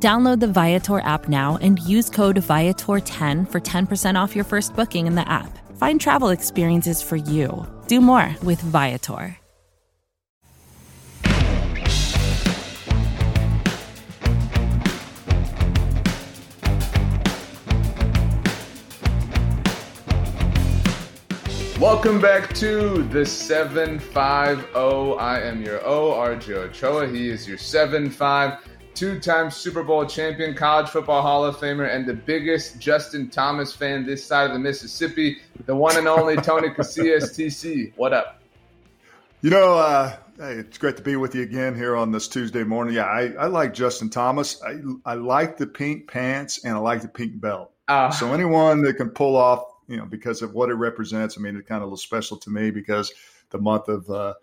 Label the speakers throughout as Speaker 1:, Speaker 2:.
Speaker 1: Download the Viator app now and use code Viator10 for 10% off your first booking in the app. Find travel experiences for you. Do more with Viator.
Speaker 2: Welcome back to the 750. I am your O, Ochoa. He is your 7'5, two time Super Bowl champion, college football Hall of Famer, and the biggest Justin Thomas fan this side of the Mississippi, the one and only Tony Casillas, TC. What up?
Speaker 3: You know, uh, hey, it's great to be with you again here on this Tuesday morning. Yeah, I, I like Justin Thomas. I, I like the pink pants and I like the pink belt.
Speaker 2: Uh,
Speaker 3: so anyone that can pull off you know, because of what it represents. I mean, it's kind of a little special to me because the month of, uh,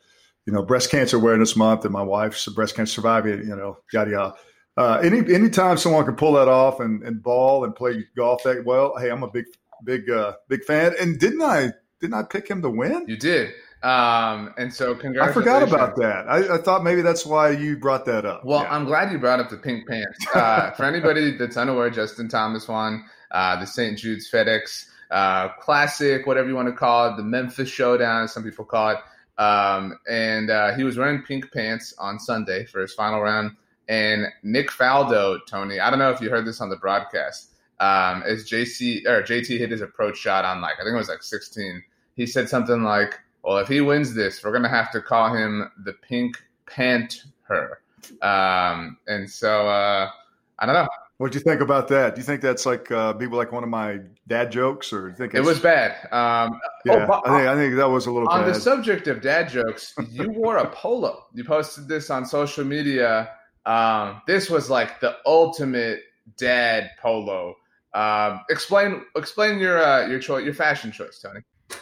Speaker 3: you know, breast cancer awareness month and my wife's a breast cancer survivor, you know, yada, yada. Uh, any anytime someone can pull that off and, and ball and play golf that well, hey, I'm a big big uh, big fan. And didn't I didn't I pick him to win?
Speaker 2: You did. Um, and so congratulations.
Speaker 3: I forgot about that. I, I, thought maybe that's why you brought that up.
Speaker 2: Well, yeah. I'm glad you brought up the pink pants. Uh, for anybody that's unaware, Justin Thomas won uh, the St. Jude's FedEx uh, classic, whatever you want to call it, the Memphis Showdown, some people call it. Um, and uh, he was wearing pink pants on Sunday for his final round. And Nick Faldo, Tony, I don't know if you heard this on the broadcast. Um, as JC or JT hit his approach shot on like I think it was like 16, he said something like, "Well, if he wins this, we're gonna have to call him the Pink Panther." Um, and so uh, I don't know.
Speaker 3: What do you think about that? Do you think that's like uh, people like one of my dad jokes, or think
Speaker 2: it was bad? Um,
Speaker 3: yeah, oh, I think I think that was a little.
Speaker 2: On
Speaker 3: bad.
Speaker 2: the subject of dad jokes, you wore a polo. You posted this on social media. Um, this was like the ultimate dad polo. Um, explain explain your uh, your choice, your fashion choice, Tony.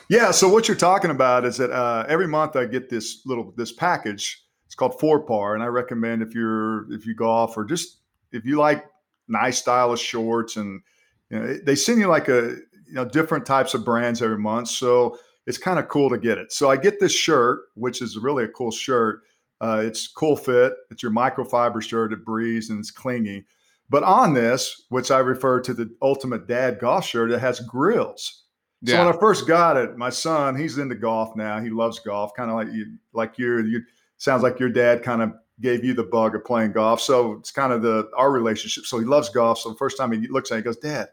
Speaker 3: Yeah. So what you're talking about is that uh, every month I get this little this package. It's called Four Par, and I recommend if you're if you golf or just if you like nice style of shorts, and you know, they send you like a you know different types of brands every month. So it's kind of cool to get it. So I get this shirt, which is really a cool shirt. Uh, it's cool fit. It's your microfiber shirt. It breathes and it's clingy. But on this, which I refer to the ultimate dad golf shirt, it has grills. Yeah. So when I first got it, my son, he's into golf now. He loves golf, kind of like you, like your, you sounds like your dad kind of gave you the bug of playing golf. So it's kind of the our relationship. So he loves golf. So the first time he looks at it, he goes, Dad,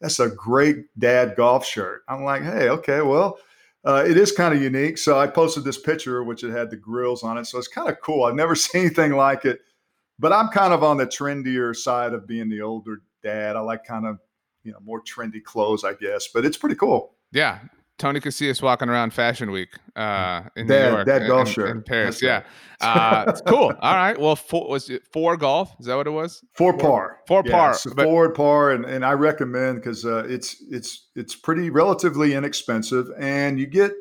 Speaker 3: that's a great dad golf shirt. I'm like, hey, okay, well, uh, it is kind of unique. So I posted this picture, which it had the grills on it. So it's kind of cool. I've never seen anything like it. But I'm kind of on the trendier side of being the older dad. I like kind of, you know, more trendy clothes, I guess. But it's pretty cool.
Speaker 2: Yeah. Tony Casillas walking around Fashion Week uh, in New York,
Speaker 3: dad golf
Speaker 2: in,
Speaker 3: shirt,
Speaker 2: in Paris. yeah, uh, it's cool. All right. Well, four, was it four golf? Is that what it was?
Speaker 3: Four par.
Speaker 2: Four
Speaker 3: yeah,
Speaker 2: par.
Speaker 3: But, forward par, and, and I recommend because uh, it's it's it's pretty relatively inexpensive, and you get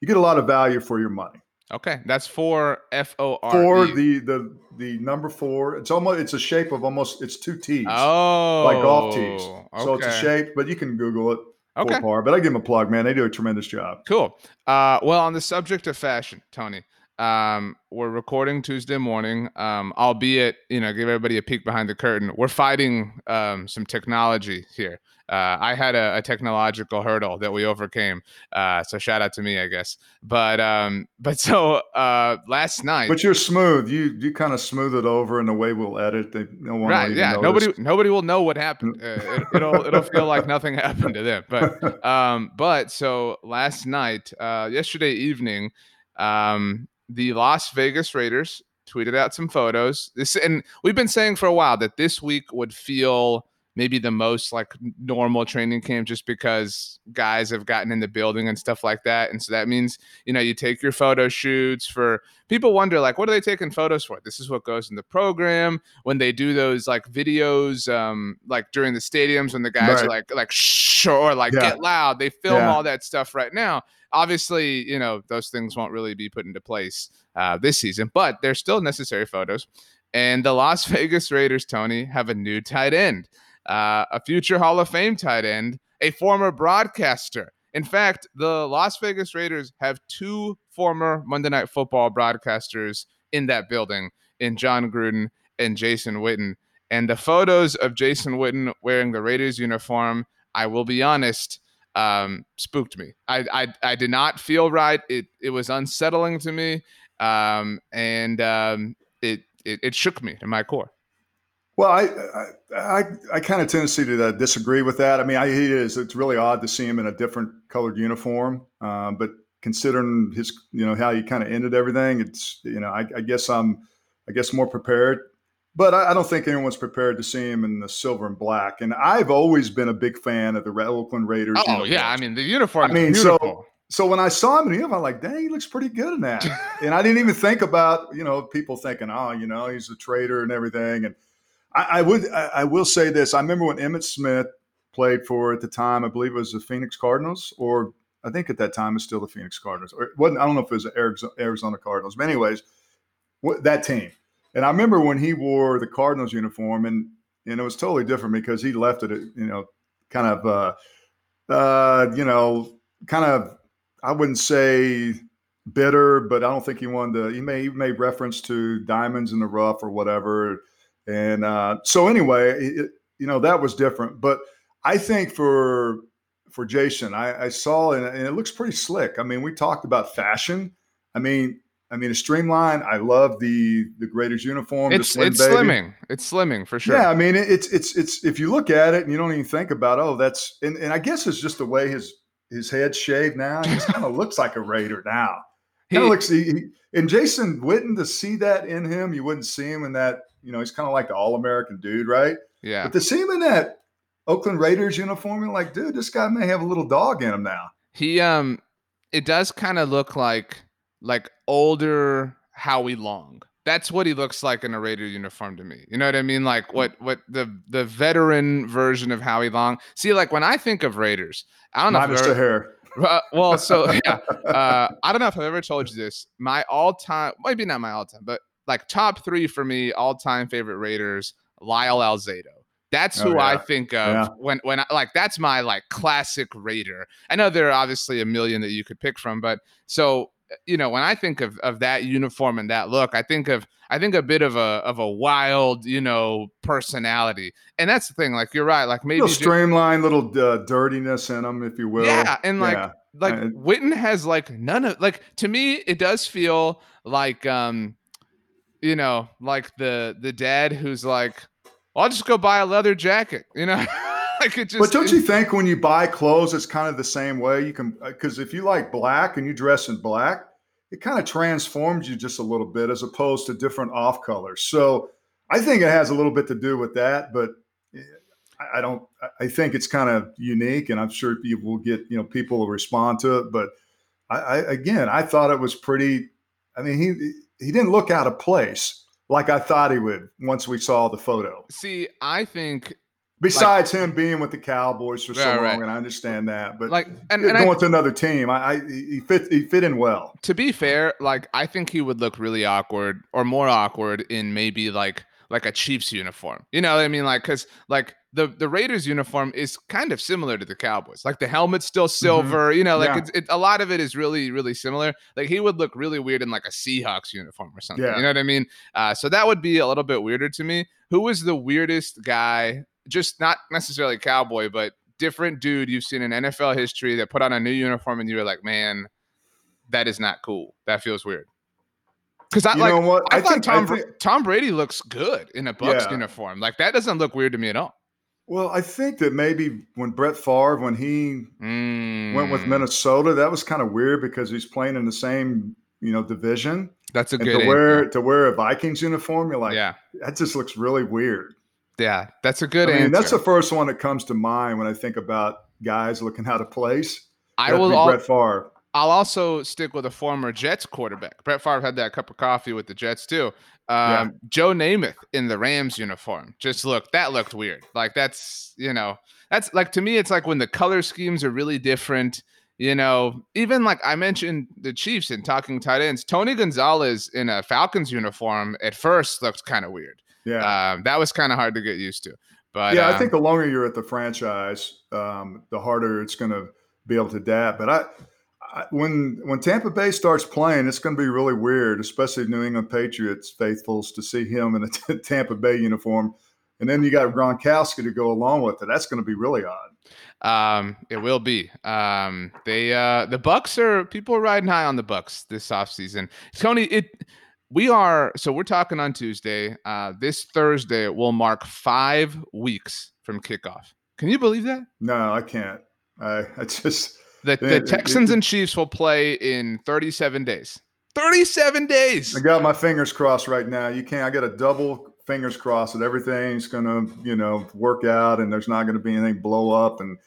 Speaker 3: you get a lot of value for your money.
Speaker 2: Okay, that's four F O R.
Speaker 3: Four the the the number four. It's almost it's a shape of almost it's two T's.
Speaker 2: Oh,
Speaker 3: like golf tees. So it's a shape, but you can Google it. Okay. Par, but I give them a plug, man. They do a tremendous job.
Speaker 2: Cool. Uh, well, on the subject of fashion, Tony, um, we're recording Tuesday morning. Um, albeit, you know, give everybody a peek behind the curtain. We're fighting um, some technology here. Uh, I had a, a, technological hurdle that we overcame. Uh, so shout out to me, I guess. But um, but so uh, last night.
Speaker 3: But you're smooth. You you kind of smooth it over in the way we'll edit. They, no one
Speaker 2: right. Yeah. Nobody nobody will know what happened. Uh, it, will it'll feel like nothing happened to them. But um, but so last night, uh, yesterday evening, um, the Las Vegas Raiders tweeted out some photos. This and we've been saying for a while that this week would feel maybe the most like normal training camp just because guys have gotten in the building and stuff like that. And so that means, you know, you take your photo shoots for people wonder like what are they taking photos for? This is what goes in the program when they do those like videos um like during the stadiums when the guys right. are like like shh or like yeah. get loud. They film yeah. all that stuff right now. Obviously, you know, those things won't really be put into place uh, this season, but they're still necessary photos. And the Las Vegas Raiders, Tony, have a new tight end uh, a future Hall of Fame tight end, a former broadcaster. In fact, the Las Vegas Raiders have two former Monday Night Football broadcasters in that building, in Jon Gruden and Jason Witten. And the photos of Jason Witten wearing the Raiders uniform, I will be honest, um, spooked me. I, I I did not feel right. It it was unsettling to me, um, and um, it, it it shook me to my core.
Speaker 3: Well, I I I, I kind of tendency to disagree with that. I mean, I, he is. It's really odd to see him in a different colored uniform, uh, but considering his, you know, how he kind of ended everything, it's you know, I, I, guess I'm, I guess more prepared. But I, I, don't think anyone's prepared to see him in the silver and black. And I've always been a big fan of the Oakland Raiders.
Speaker 2: Oh uniforms. yeah, I mean the uniform. I mean, beautiful. so
Speaker 3: so when I saw him in the I'm like, dang, he looks pretty good in that. and I didn't even think about, you know, people thinking, oh, you know, he's a traitor and everything. And I, I would I, I, will say this. I remember when Emmitt Smith played for at the time. I believe it was the Phoenix Cardinals, or I think at that time it's still the Phoenix Cardinals. Or it wasn't I don't know if it was the Arizona Cardinals. But anyways, that team. And I remember when he wore the Cardinals uniform, and and it was totally different because he left it, you know, kind of, uh, uh, you know, kind of. I wouldn't say bitter, but I don't think he wanted to. He may he made reference to diamonds in the rough or whatever and uh, so anyway, it, you know that was different. But I think for for Jason, I, I saw and, and, it looks pretty slick. I mean, we talked about fashion. I mean, I mean, a streamline. I love the the Raiders uniform.
Speaker 2: It's
Speaker 3: slim
Speaker 2: it's baby. slimming. It's slimming for sure.
Speaker 3: Yeah, I mean, it's it's it's if you look at it and you don't even think about oh that's and, and I guess it's just the way his his head's shaved now. He kind of looks like a Raider now. Kind of looks. He, he, and Jason Witten to see that in him, you wouldn't see him in that you know, he's kind of like the all American dude, right?
Speaker 2: Yeah.
Speaker 3: But to see him in that Oakland Raiders uniform, you're like, dude, this guy may have a little dog in him now.
Speaker 2: He um it does kind of look like like older Howie Long. That's what he looks like in a Raider uniform to me. You know what I mean? Like what what the the veteran version of Howie Long. See, like when I think of Raiders, I don't know.
Speaker 3: Minus the hair.
Speaker 2: Uh, well, so yeah, uh, I don't know if I've ever told you this. My all-time, maybe not my all-time, but like top three for me, all time favorite Raiders, Lyle Alzado. That's oh, who oh, yeah. I think of yeah. when when I, like that's my like classic Raider. I know there are obviously a million that you could pick from, but so you know when I think of of that uniform and that look, I think of I think a bit of a of a wild you know personality, and that's the thing. Like you're right, like maybe
Speaker 3: little streamlined, little uh, dirtiness in them, if you will.
Speaker 2: Yeah, and like yeah. like Witten has like none of like to me it does feel like um you know, like the the dad who's like, I'll just go buy a leather jacket, you know. like
Speaker 3: it just, but don't you think when you buy clothes, it's kind of the same way? You can because uh, if you like black and you dress in black, it kind of transforms you just a little bit as opposed to different off colors. So I think it has a little bit to do with that, but eh, I don't. I think it's kind of unique, and I'm sure you will get you know people will respond to it. But I, I again, I thought it was pretty. I mean, he he didn't look out of place like I thought he would once we saw the photo.
Speaker 2: See, I think
Speaker 3: besides like, him being with the Cowboys for so long, right. and I understand that, but
Speaker 2: like and,
Speaker 3: and going I, to another team, I, I, he fit he fit in well.
Speaker 2: To be fair, like I think he would look really awkward or more awkward in maybe like like a Chiefs uniform. You know what I mean? Like because like the the Raiders uniform is kind of similar to the Cowboys. Like the helmet's still mm-hmm. silver, mm-hmm. you know, like yeah. it's it, a lot of it is really really similar. Like he would look really weird in like a Seahawks uniform or something. Yeah. You know what I mean? Uh, so that would be a little bit weirder to me. Who was the weirdest guy? Just not necessarily cowboy, but different dude you've seen in NFL history that put on a new uniform and you were like, man, that is not cool. That feels weird. Because I you like, I, I, thought think, Tom I think, Tom Brady looks good in a Bucs yeah. uniform. Like that doesn't look weird to me at all.
Speaker 3: Well, I think that maybe when Brett Favre, when he mm. went with mm. Minnesota, that was kind of weird because he's playing in the same, you know, division.
Speaker 2: That's a
Speaker 3: and
Speaker 2: good
Speaker 3: to wear to wear a Vikings uniform. You're like, yeah, that just looks really weird.
Speaker 2: Yeah, that's a good
Speaker 3: I mean,
Speaker 2: answer.
Speaker 3: That's the first one that comes to mind when I think about guys looking out of place.
Speaker 2: I will.
Speaker 3: Brett Favre.
Speaker 2: I'll also stick with a former Jets quarterback. Brett Favre had that cup of coffee with the Jets too. Um, yeah. Joe Namath in the Rams uniform. Just look, that looked weird. Like that's you know, that's like to me, it's like when the color schemes are really different. You know, even like I mentioned the Chiefs in talking tight ends. Tony Gonzalez in a Falcons uniform at first looked kind of weird. Yeah, um, that was kind of hard to get used to. But
Speaker 3: yeah,
Speaker 2: um,
Speaker 3: I think the longer you're at the franchise, um, the harder it's going to be able to adapt. But I, I, when when Tampa Bay starts playing, it's going to be really weird, especially New England Patriots faithfuls to see him in a t- Tampa Bay uniform, and then you got Gronkowski to go along with it. That's going to be really odd.
Speaker 2: Um, it will be. Um, they uh, the Bucs are people are riding high on the Bucs this offseason. Tony, it we are so we're talking on Tuesday. Uh, this Thursday will mark five weeks from kickoff. Can you believe that?
Speaker 3: No, I can't. I, I just
Speaker 2: the, the Texans it, and Chiefs will play in 37 days. 37 days.
Speaker 3: I got my fingers crossed right now. You can't. I got a double fingers crossed that everything's going to, you know, work out and there's not going to be anything blow up and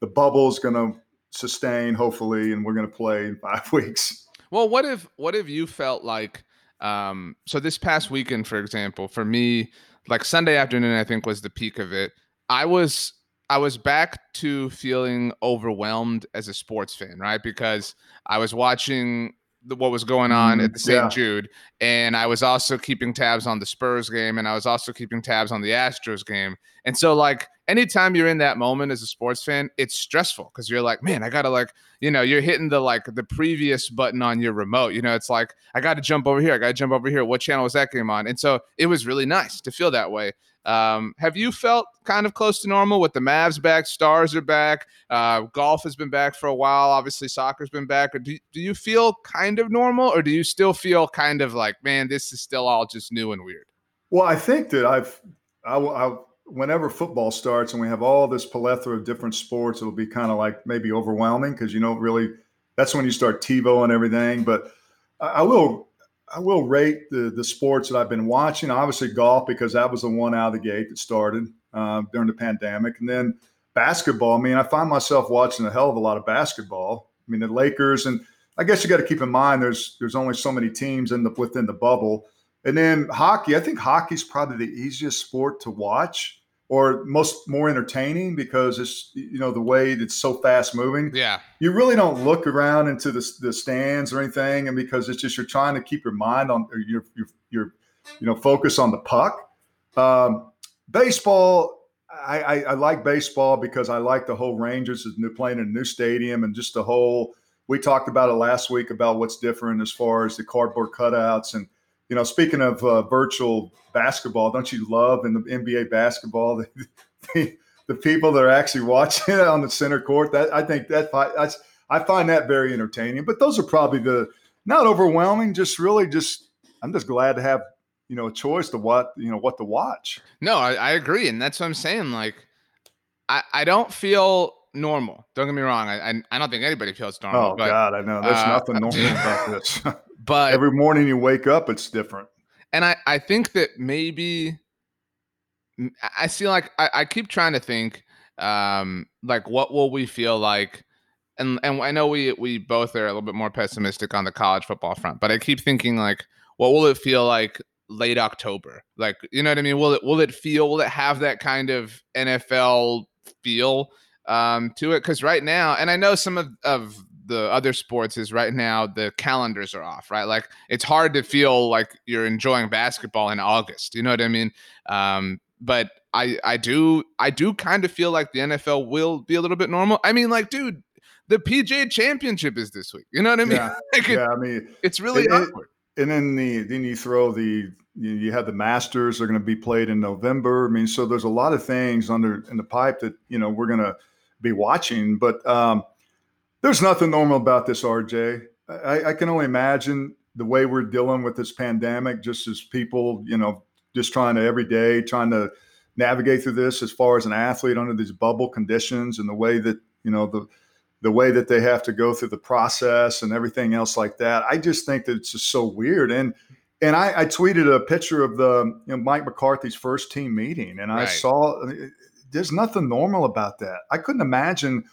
Speaker 3: the bubble's going to sustain hopefully and we're going to play in 5 weeks.
Speaker 2: Well, what if what if you felt like um so this past weekend for example, for me like Sunday afternoon I think was the peak of it. I was I was back to feeling overwhelmed as a sports fan, right? Because I was watching the, what was going on mm, at the St. Yeah. Jude, and I was also keeping tabs on the Spurs game, and I was also keeping tabs on the Astros game. And so, like, anytime you're in that moment as a sports fan, it's stressful because you're like, man, I gotta like, you know, you're hitting the like the previous button on your remote. You know, it's like I got to jump over here, I got to jump over here. What channel was that game on? And so it was really nice to feel that way. Um, have you felt kind of close to normal with the Mavs back, Stars are back, uh, golf has been back for a while, obviously soccer's been back. Or do, do you feel kind of normal, or do you still feel kind of like, man, this is still all just new and weird?
Speaker 3: Well, I think that I've, I, I whenever football starts and we have all this plethora of different sports, it'll be kind of like maybe overwhelming because you don't really. That's when you start TiVo and everything. But I will I will rate the the sports that I've been watching. Obviously, golf because that was the one out of the gate that started uh, during the pandemic, and then basketball. I mean, I find myself watching a hell of a lot of basketball. I mean, the Lakers, and I guess you got to keep in mind there's there's only so many teams in the within the bubble, and then hockey. I think hockey's probably the easiest sport to watch or most more entertaining because it's you know the way it's so fast moving.
Speaker 2: Yeah,
Speaker 3: you really don't look around into the, the stands or anything, and because it's just you're trying to keep your mind on your your your you know focus on the puck. Um, baseball, I, I, I, like baseball because I like the whole Rangers is new playing in a new stadium and just the whole. We talked about it last week about what's different as far as the cardboard cutouts and you know, speaking of uh, virtual basketball, don't you love in the NBA basketball the, the, the, people that are actually watching it on the center court? That I think that that's I find that very entertaining. But those are probably the not overwhelming, just really just I'm just glad to have you know a choice to what you know what to watch.
Speaker 2: No, I, I agree, and that's what I'm saying. Like, I I don't feel normal. Don't get me wrong. I I, I don't think anybody feels normal.
Speaker 3: Oh but, God, I know there's uh, nothing normal about this.
Speaker 2: But
Speaker 3: every morning you wake up, it's different.
Speaker 2: And I, I think that maybe I feel like I, I keep trying to think um like what will we feel like and and I know we we both are a little bit more pessimistic on the college football front, but I keep thinking like what will it feel like late October? Like, you know what I mean? Will it will it feel will it have that kind of NFL feel um to it? Because right now, and I know some of, of the other sports is right now the calendars are off, right? Like it's hard to feel like you're enjoying basketball in August. You know what I mean? Um, but I I do I do kind of feel like the NFL will be a little bit normal. I mean, like, dude, the PGA Championship is this week. You know what I mean?
Speaker 3: Yeah, like it, yeah I mean,
Speaker 2: it's really
Speaker 3: it,
Speaker 2: awkward.
Speaker 3: It, and then the then you throw the you, you have the Masters are going to be played in November. I mean, so there's a lot of things under in the pipe that you know we're going to be watching, but. um there's nothing normal about this, RJ. I, I can only imagine the way we're dealing with this pandemic, just as people, you know, just trying to every day, trying to navigate through this as far as an athlete under these bubble conditions and the way that, you know, the the way that they have to go through the process and everything else like that. I just think that it's just so weird. And and I, I, tweeted a picture of the you know, Mike McCarthy's first team meeting, and I right. saw there's nothing normal about that. I couldn't imagine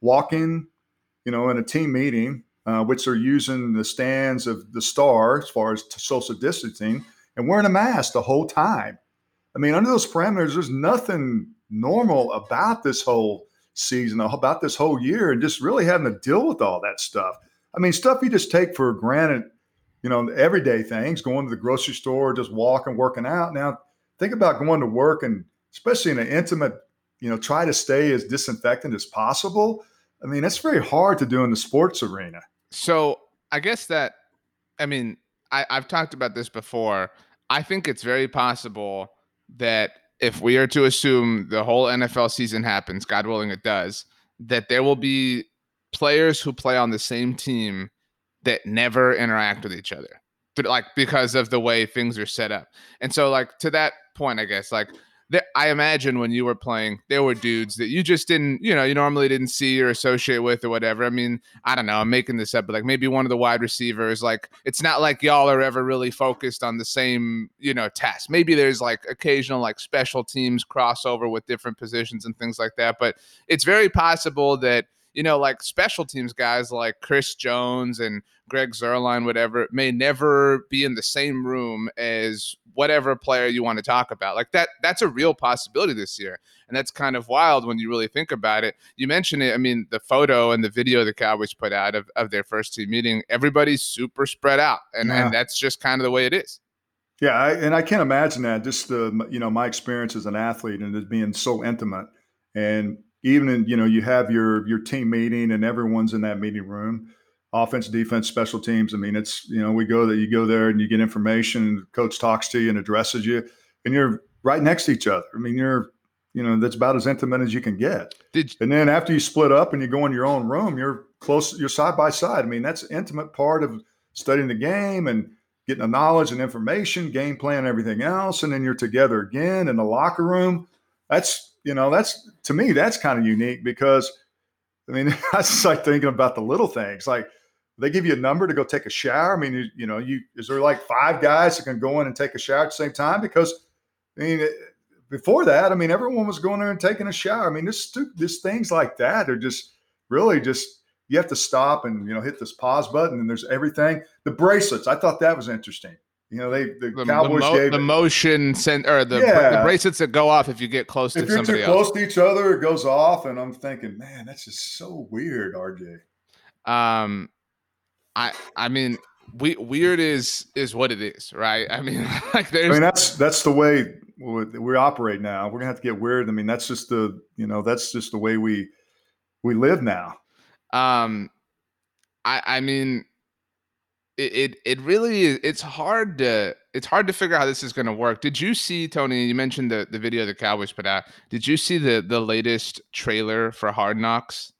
Speaker 3: walking, you know, in a team meeting, uh, which are using the stands of the star as far as social distancing, and wearing a mask the whole time. I mean, under those parameters, there's nothing normal about this whole season, about this whole year, and just really having to deal with all that stuff. I mean, stuff you just take for granted, you know, everyday things, going to the grocery store, just walking, working out. Now, think about going to work and especially in an intimate, you know, try to stay as disinfectant as possible. I mean, that's very hard to do in the sports arena.
Speaker 2: So I guess that, I mean, I, I've talked about this before. I think it's very possible that if we are to assume the whole NFL season happens, God willing it does, that there will be players who play on the same team that never interact with each other. But like because of the way things are set up. And so like to that point, I guess, like there, I imagine when you were playing, there were dudes that you just didn't, you know, you normally didn't see or associate with or whatever. I mean, I don't know, I'm making this up, but like maybe one of the wide receivers, like it's not like y'all are ever really focused on the same, you know, task. Maybe there's like occasional like special teams crossover with different positions and things like that, but it's very possible that you know, like special teams guys like Chris Jones and Greg Zuerlein, whatever, may never be in the same room as whatever player you want to talk about. Like that, that's a real possibility this year. And that's kind of wild when you really think about it. You mentioned it. I mean, the photo and the video the Cowboys put out of, of their first team meeting, everybody's super spread out. And, yeah. and that's just kind of the way it is.
Speaker 3: Yeah, I, and I can't imagine that. Just the you know my experience as an athlete and it being so intimate, and even in, you know you have your your team meeting and everyone's in that meeting room offense defense special teams i mean it's you know we go that you go there and you get information coach talks to you and addresses you and you're right next to each other. I mean you're you know that's about as intimate as you can get. Did, and then after you split up and you go in your own room you're close you're side by side. I mean that's intimate part of studying the game and getting the knowledge and information game plan everything else. And then you're together again in the locker room. That's you know, that's to me, that's kind of unique because I mean, that's just like thinking about the little things. Like they give you a number to go take a shower. I mean, you, you know, you is there like five guys that can go in and take a shower at the same time? Because I mean, before that, I mean, everyone was going there and taking a shower. I mean, this this things like that are just really just you have to stop and you know hit this pause button and there's everything. The bracelets, I thought that was interesting. You know, they the, the Cowboys the mo-
Speaker 2: gave
Speaker 3: the
Speaker 2: motion sent or the, yeah. the bracelets that go off if you get close
Speaker 3: if
Speaker 2: to somebody else.
Speaker 3: If you're too else. close to each other, it goes off, and I'm thinking, man, that's just so weird, RJ.
Speaker 2: Um, I I mean, we weird is is what it is, right? I mean, like there's.
Speaker 3: I mean, that's that's the way we operate now. We're gonna have to get weird. I mean, that's just the you know that's just the way we we live now.
Speaker 2: Um, I I mean it, it really is it's hard to it's hard to figure out how this is going to work. Did you see Tony? You mentioned the the video the Cowboys put out. Did you see the the latest trailer for Hard Knocks?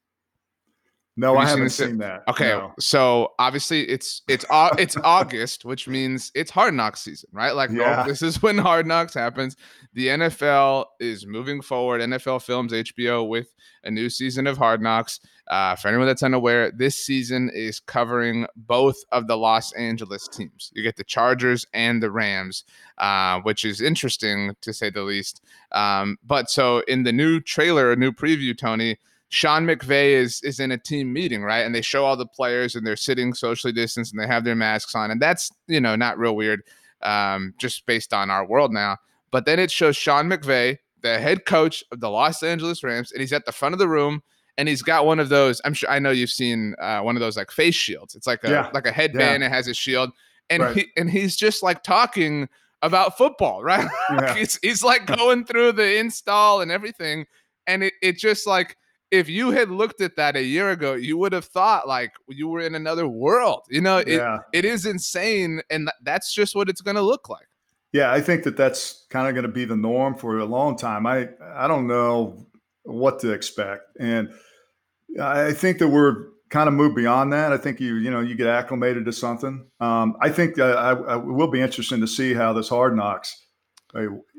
Speaker 3: No, I haven't seen, seen that.
Speaker 2: Okay,
Speaker 3: no.
Speaker 2: so obviously it's it's it's August, which means it's Hard Knocks season, right? Like, yeah. this is when Hard Knocks happens. The NFL is moving forward. NFL Films HBO with a new season of Hard Knocks. Uh, for anyone that's unaware, this season is covering both of the Los Angeles teams. You get the Chargers and the Rams, uh, which is interesting to say the least. Um, but so in the new trailer, a new preview, Tony Sean McVay is is in a team meeting, right? And they show all the players and they're sitting socially distanced and they have their masks on, and that's you know not real weird, um, just based on our world now. But then it shows Sean McVay, the head coach of the Los Angeles Rams, and he's at the front of the room and he's got one of those. I'm sure I know you've seen uh, one of those like face shields. It's like a yeah. like a headband. Yeah. It has a shield, and right. he and he's just like talking about football, right? Yeah. he's he's like going through the install and everything, and it it just like if you had looked at that a year ago, you would have thought like you were in another world. You know, it, yeah. it is insane. And that's just what it's going to look like.
Speaker 3: Yeah, I think that that's kind of going to be the norm for a long time. I, I don't know what to expect. And I think that we're kind of moved beyond that. I think you, you know, you get acclimated to something. Um, I think uh, I, I will be interesting to see how this hard knocks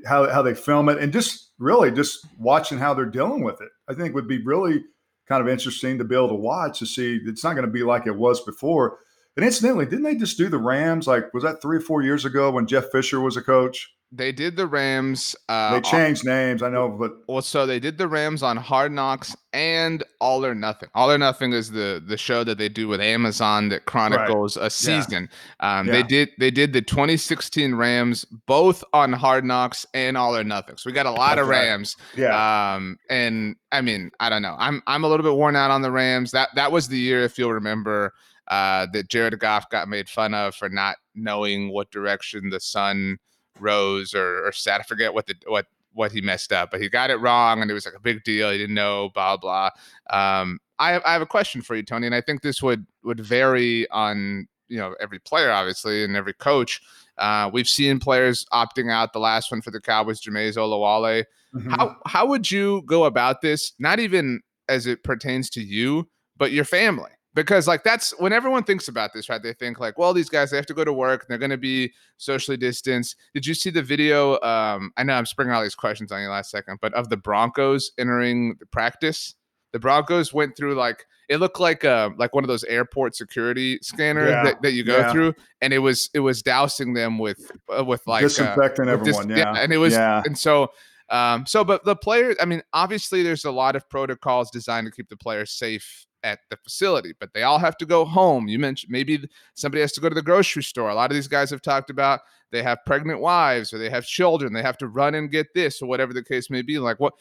Speaker 3: how how they film it, and just really just watching how they're dealing with it. I think would be really kind of interesting to be able to watch to see. It's not going to be like it was before. And incidentally, didn't they just do the Rams? Like, was that three or four years ago when Jeff Fisher was a coach?
Speaker 2: They did the Rams. Uh,
Speaker 3: they changed names, I know, but
Speaker 2: well, so they did the Rams on Hard Knocks and All or Nothing. All or Nothing is the the show that they do with Amazon that chronicles right. a season. Yeah. Um, yeah. They did they did the 2016 Rams both on Hard Knocks and All or Nothing. So we got a lot That's of Rams.
Speaker 3: Right. Yeah.
Speaker 2: Um, and I mean, I don't know. I'm I'm a little bit worn out on the Rams. That that was the year, if you'll remember, uh, that Jared Goff got made fun of for not knowing what direction the sun rose or, or set. I forget what the what what he messed up, but he got it wrong, and it was like a big deal. He didn't know, blah blah. Um, I have I have a question for you, Tony, and I think this would would vary on you know every player, obviously, and every coach. Uh, we've seen players opting out. The last one for the Cowboys, Jamize Olawale. Mm-hmm. How how would you go about this? Not even as it pertains to you, but your family because like that's when everyone thinks about this right they think like well these guys they have to go to work they're going to be socially distanced did you see the video um i know i'm springing all these questions on you last second but of the broncos entering the practice the broncos went through like it looked like uh like one of those airport security scanners yeah. that, that you go yeah. through and it was it was dousing them with uh, with like
Speaker 3: disinfecting uh, everyone dis- yeah.
Speaker 2: yeah and it was and so um so but the players i mean obviously there's a lot of protocols designed to keep the players safe at the facility, but they all have to go home. You mentioned maybe somebody has to go to the grocery store. A lot of these guys have talked about they have pregnant wives or they have children. They have to run and get this or whatever the case may be. Like what?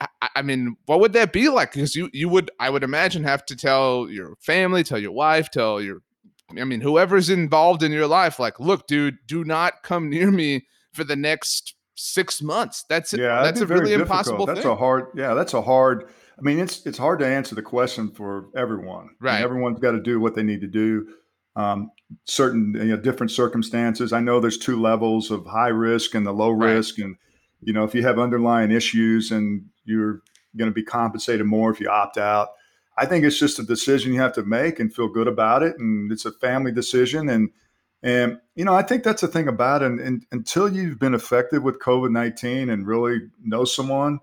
Speaker 2: I, I mean, what would that be like? Because you you would I would imagine have to tell your family, tell your wife, tell your I mean whoever's involved in your life, like, look, dude, do not come near me for the next six months. That's yeah, that's a really difficult. impossible.
Speaker 3: That's
Speaker 2: thing.
Speaker 3: a hard. Yeah, that's a hard I mean, it's it's hard to answer the question for everyone.
Speaker 2: Right. I
Speaker 3: mean, everyone's got to do what they need to do. Um, certain you know, different circumstances. I know there's two levels of high risk and the low right. risk, and you know if you have underlying issues and you're going to be compensated more if you opt out. I think it's just a decision you have to make and feel good about it, and it's a family decision. And and you know I think that's the thing about it. And, and until you've been affected with COVID nineteen and really know someone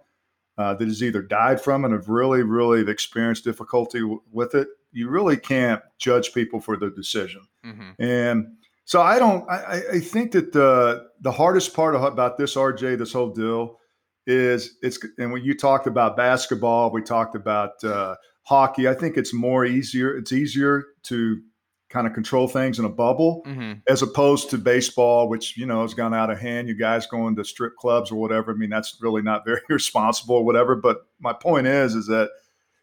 Speaker 3: uh, that has either died from it have really, really experienced difficulty w- with it, you really can't judge people for their decision. Mm-hmm. And so I don't. I, I think that the the hardest part about this, RJ, this whole deal, is it's. And when you talked about basketball, we talked about uh, hockey. I think it's more easier. It's easier to kind of control things in a bubble mm-hmm. as opposed to baseball which you know has gone out of hand. You guys going to strip clubs or whatever i mean that's really not very responsible or whatever. But my point is is that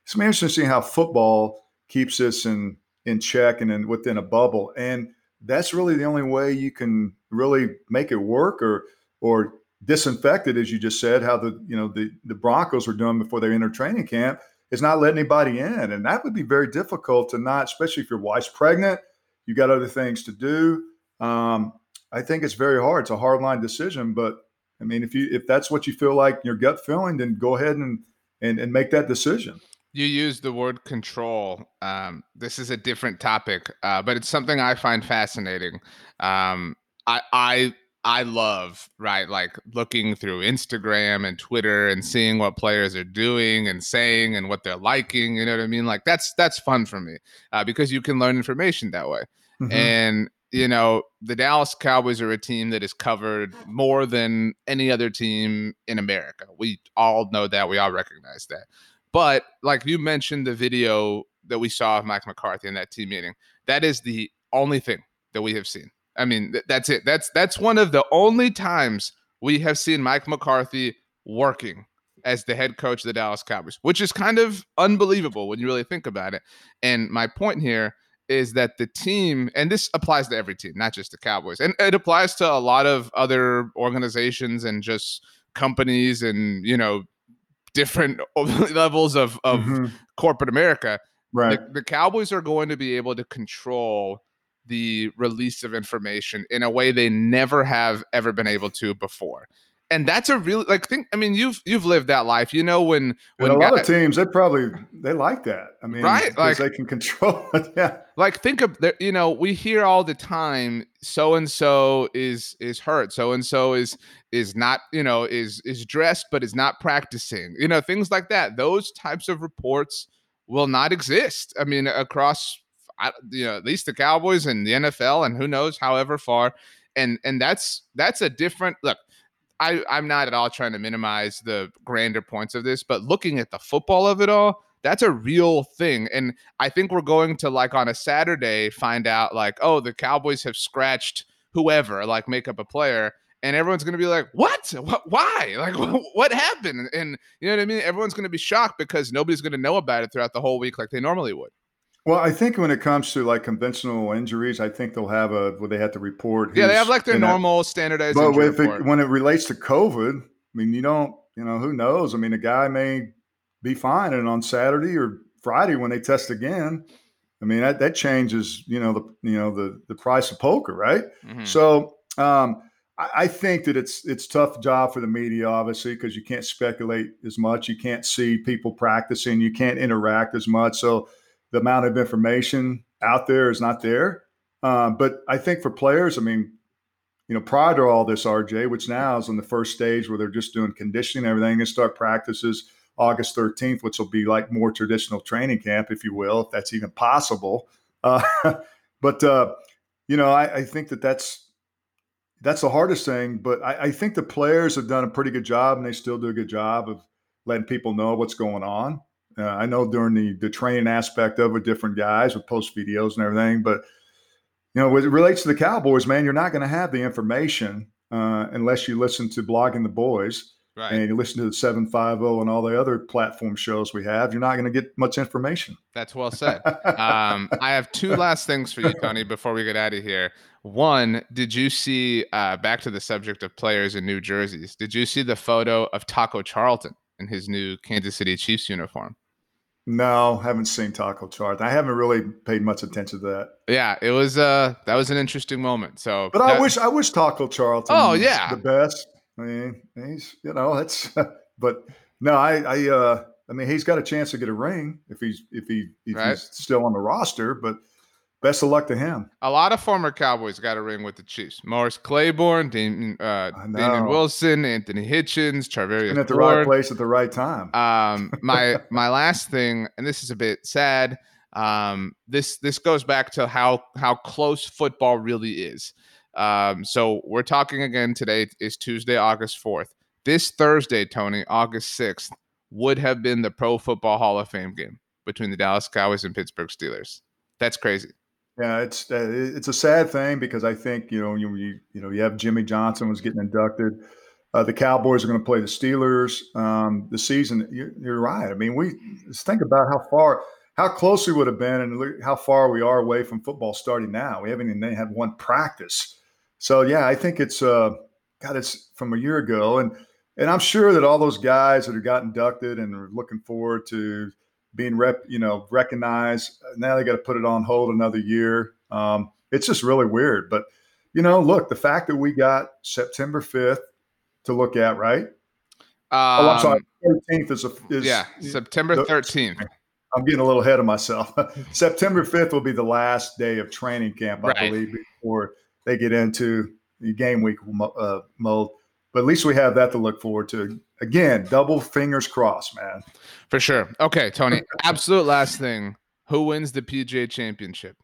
Speaker 3: it's interesting to see how football keeps us in in check and in within a bubble. And that's really the only way you can really make it work or or disinfect it as you just said how the you know the the broncos were doing before they entered training camp is not letting anybody in. And that would be very difficult to not, especially if your wife's pregnant, you've got other things to do. Um, I think it's very hard. It's a hard line decision, but I mean, if you if that's what you feel like your gut feeling, then go ahead and and, and make that decision.
Speaker 2: You use the word control. Um, this is a different topic, uh, but it's something I find fascinating. Um, I, I I love, right? Like looking through Instagram and Twitter and seeing what players are doing and saying and what they're liking. You know what I mean? Like that's that's fun for me uh, because you can learn information that way. Mm-hmm. And you know, the Dallas Cowboys are a team that is covered more than any other team in America. We all know that. We all recognize that. But like you mentioned, the video that we saw of Mike McCarthy in that team meeting, that is the only thing that we have seen I mean, th- that's it. That's that's one of the only times we have seen Mike McCarthy working as the head coach of the Dallas Cowboys, which is kind of unbelievable when you really think about it. And my point here is that the team, and this applies to every team, not just the Cowboys, and it applies to a lot of other organizations and just companies and you know different levels of of mm-hmm. corporate America.
Speaker 3: Right.
Speaker 2: The, the Cowboys are going to be able to control the release of information in a way they never have ever been able to before. And that's a really like think i mean you've you've lived that life you know when when
Speaker 3: and a lot guys, of teams they probably they like that. I mean right like they can control it yeah.
Speaker 2: Like think of the, you know we hear all the time so and so is is hurt so and so is is not you know is is dressed but is not practicing you know things like that. Those types of reports will not exist i mean across I, you know, at least the Cowboys and the NFL, and who knows, however far. And and that's that's a different look. I, I'm not at all trying to minimize the grander points of this, but looking at the football of it all, that's a real thing. And I think we're going to like on a Saturday find out like, oh, the Cowboys have scratched whoever, like make up a player. And everyone's going to be like, what? what? Why? Like, what happened? And you know what I mean? Everyone's going to be shocked because nobody's going to know about it throughout the whole week like they normally would.
Speaker 3: Well, I think when it comes to like conventional injuries, I think they'll have a where they have to report.
Speaker 2: Yeah, they have like their normal standardized. But
Speaker 3: it, when it relates to COVID, I mean, you don't, you know, who knows? I mean, a guy may be fine, and on Saturday or Friday when they test again, I mean that that changes, you know, the you know the the price of poker, right? Mm-hmm. So um, I, I think that it's it's tough job for the media, obviously, because you can't speculate as much, you can't see people practicing, you can't interact as much, so the amount of information out there is not there. Um, but I think for players, I mean, you know, prior to all this, RJ, which now is on the first stage where they're just doing conditioning everything and start practices August 13th, which will be like more traditional training camp, if you will, if that's even possible. Uh, but uh, you know, I, I, think that that's that's the hardest thing. But I, I, think the players have done a pretty good job, and they still do a good job of letting people know what's going on. Uh, I know during the the training aspect of it, different guys would post videos and everything, but you know, when it relates to the Cowboys, man, you're not going to have the information uh, unless you listen to blogging the boys. Right. And you listen to the 750 and all the other platform shows we have, you're not going to get much information.
Speaker 2: That's well said. um, I have two last things for you, Tony, before we get out of here. One, did you see, uh, back to the subject of players in New Jerseys, did you see the photo of Taco Charlton in his new Kansas City Chiefs uniform?
Speaker 3: No, haven't seen Taco Charlton. I haven't really paid much attention to that.
Speaker 2: Yeah, it was uh that was an interesting moment. So
Speaker 3: But I wish I wish Taco Charlton
Speaker 2: Oh yeah.
Speaker 3: the best. I mean, he's you know that's, but no, I I uh I mean he's got a chance to get a ring if he's if he if right. he's still on the roster, but best of luck to him.
Speaker 2: A lot of former Cowboys got a ring with the Chiefs. Morris Claiborne, Damien, uh, Damien Wilson, Anthony Hitchens, Charvarius.
Speaker 3: at the Ford. right place at the right time.
Speaker 2: Um, my my last thing, and this is a bit sad. Um, this this goes back to how how close football really is. Um, so we're talking again today is Tuesday, August 4th. This Thursday, Tony, August 6th, would have been the Pro Football Hall of Fame game between the Dallas Cowboys and Pittsburgh Steelers. That's crazy.
Speaker 3: Yeah, it's uh, it's a sad thing because I think you know you you, you know you have Jimmy Johnson was getting inducted. Uh, the Cowboys are going to play the Steelers. Um, the season, you're, you're, right. I mean, we just think about how far, how close we would have been, and how far we are away from football starting now. We haven't even had one practice so yeah, I think it's uh, God, it's from a year ago, and and I'm sure that all those guys that have got inducted and are looking forward to being rep, you know, recognized. Now they got to put it on hold another year. Um, it's just really weird, but you know, look, the fact that we got September 5th to look at, right? Um, oh, I'm sorry. 13th is a is,
Speaker 2: yeah, September 13th.
Speaker 3: I'm getting a little ahead of myself. September 5th will be the last day of training camp, I right. believe, before they get into the game week uh, mode. But at least we have that to look forward to. Again, double fingers crossed, man.
Speaker 2: For sure. Okay, Tony. absolute last thing. Who wins the PGA Championship?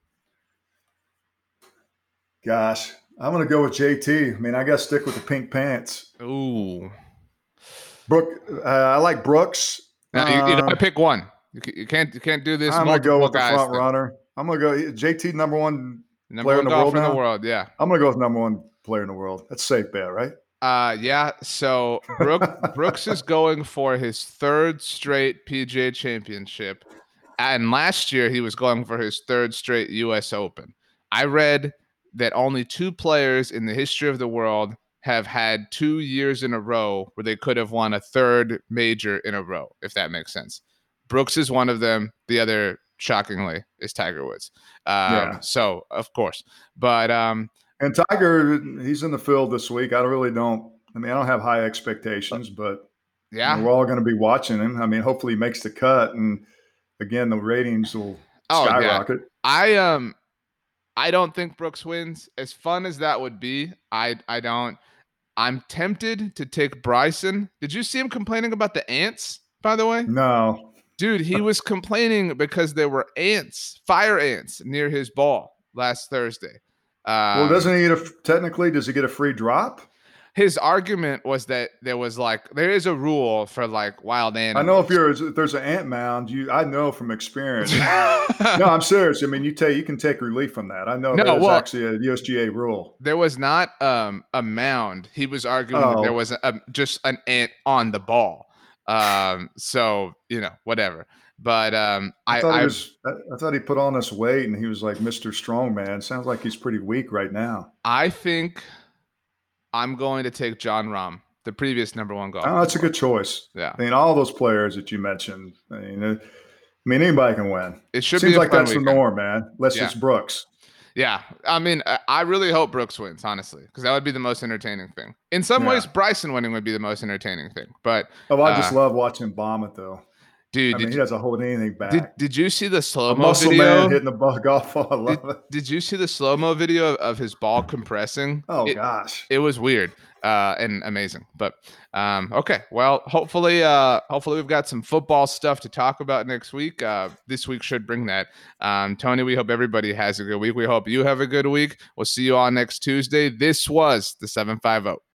Speaker 3: Gosh, I'm going to go with JT. I mean, I got to stick with the pink pants.
Speaker 2: Ooh.
Speaker 3: Brooke, uh, I like Brooks.
Speaker 2: Now, you, you got to um, pick one. You can't you can't do this.
Speaker 3: I'm gonna go with the front thing. runner. I'm gonna go JT number one
Speaker 2: Number player one in the world in the world, yeah.
Speaker 3: I'm gonna go with number one player in the world. That's safe bet, right?
Speaker 2: Uh yeah. So Brooke, Brooks is going for his third straight PGA championship. And last year he was going for his third straight US Open. I read that only two players in the history of the world have had two years in a row where they could have won a third major in a row, if that makes sense. Brooks is one of them. The other shockingly, is Tiger Woods. Um, yeah. So of course, but um,
Speaker 3: and Tiger, he's in the field this week. I really don't. I mean, I don't have high expectations, but yeah, we're all going to be watching him. I mean, hopefully, he makes the cut, and again, the ratings will oh, skyrocket. Yeah.
Speaker 2: I um, I don't think Brooks wins. As fun as that would be, I I don't. I'm tempted to take Bryson. Did you see him complaining about the ants? By the way,
Speaker 3: no.
Speaker 2: Dude, he was complaining because there were ants, fire ants near his ball last Thursday.
Speaker 3: Um, well, doesn't he get a technically? Does he get a free drop?
Speaker 2: His argument was that there was like there is a rule for like wild animals.
Speaker 3: I know if you're if there's an ant mound, you I know from experience. no, I'm serious. I mean, you take you can take relief from that. I know no, that is well, actually a USGA rule.
Speaker 2: There was not um, a mound. He was arguing oh. that there was a, just an ant on the ball. Um, so you know, whatever. But um, I,
Speaker 3: I thought, I, was, I thought he put on this weight and he was like Mr. Strongman. Sounds like he's pretty weak right now.
Speaker 2: I think I'm going to take Jon Rahm, the previous number one golfer.
Speaker 3: Oh, that's a good choice.
Speaker 2: Yeah.
Speaker 3: I mean, all those players that you mentioned. I mean, it, I mean anybody can win.
Speaker 2: It should
Speaker 3: seems like that's
Speaker 2: weekend.
Speaker 3: the norm, man. Unless yeah. it's Brooks.
Speaker 2: Yeah, I mean, I really hope Brooks wins, honestly, because that would be the most entertaining thing. In some yeah. ways, Bryson winning would be the most entertaining thing. But
Speaker 3: oh, I just uh, love watching bomb it though.
Speaker 2: Dude,
Speaker 3: I mean, he doesn't hold anything back.
Speaker 2: Did, did you see the slow mo video?
Speaker 3: Man hitting the ball golf ball. I love
Speaker 2: did,
Speaker 3: it.
Speaker 2: Did you see the slow mo video of his ball compressing?
Speaker 3: Oh
Speaker 2: it,
Speaker 3: gosh,
Speaker 2: it was weird uh, and amazing. But um, okay, well, hopefully, uh, hopefully we've got some football stuff to talk about next week. Uh, this week should bring that. Um, Tony, we hope everybody has a good week. We hope you have a good week. We'll see you all next Tuesday. This was the seven five zero. Oh.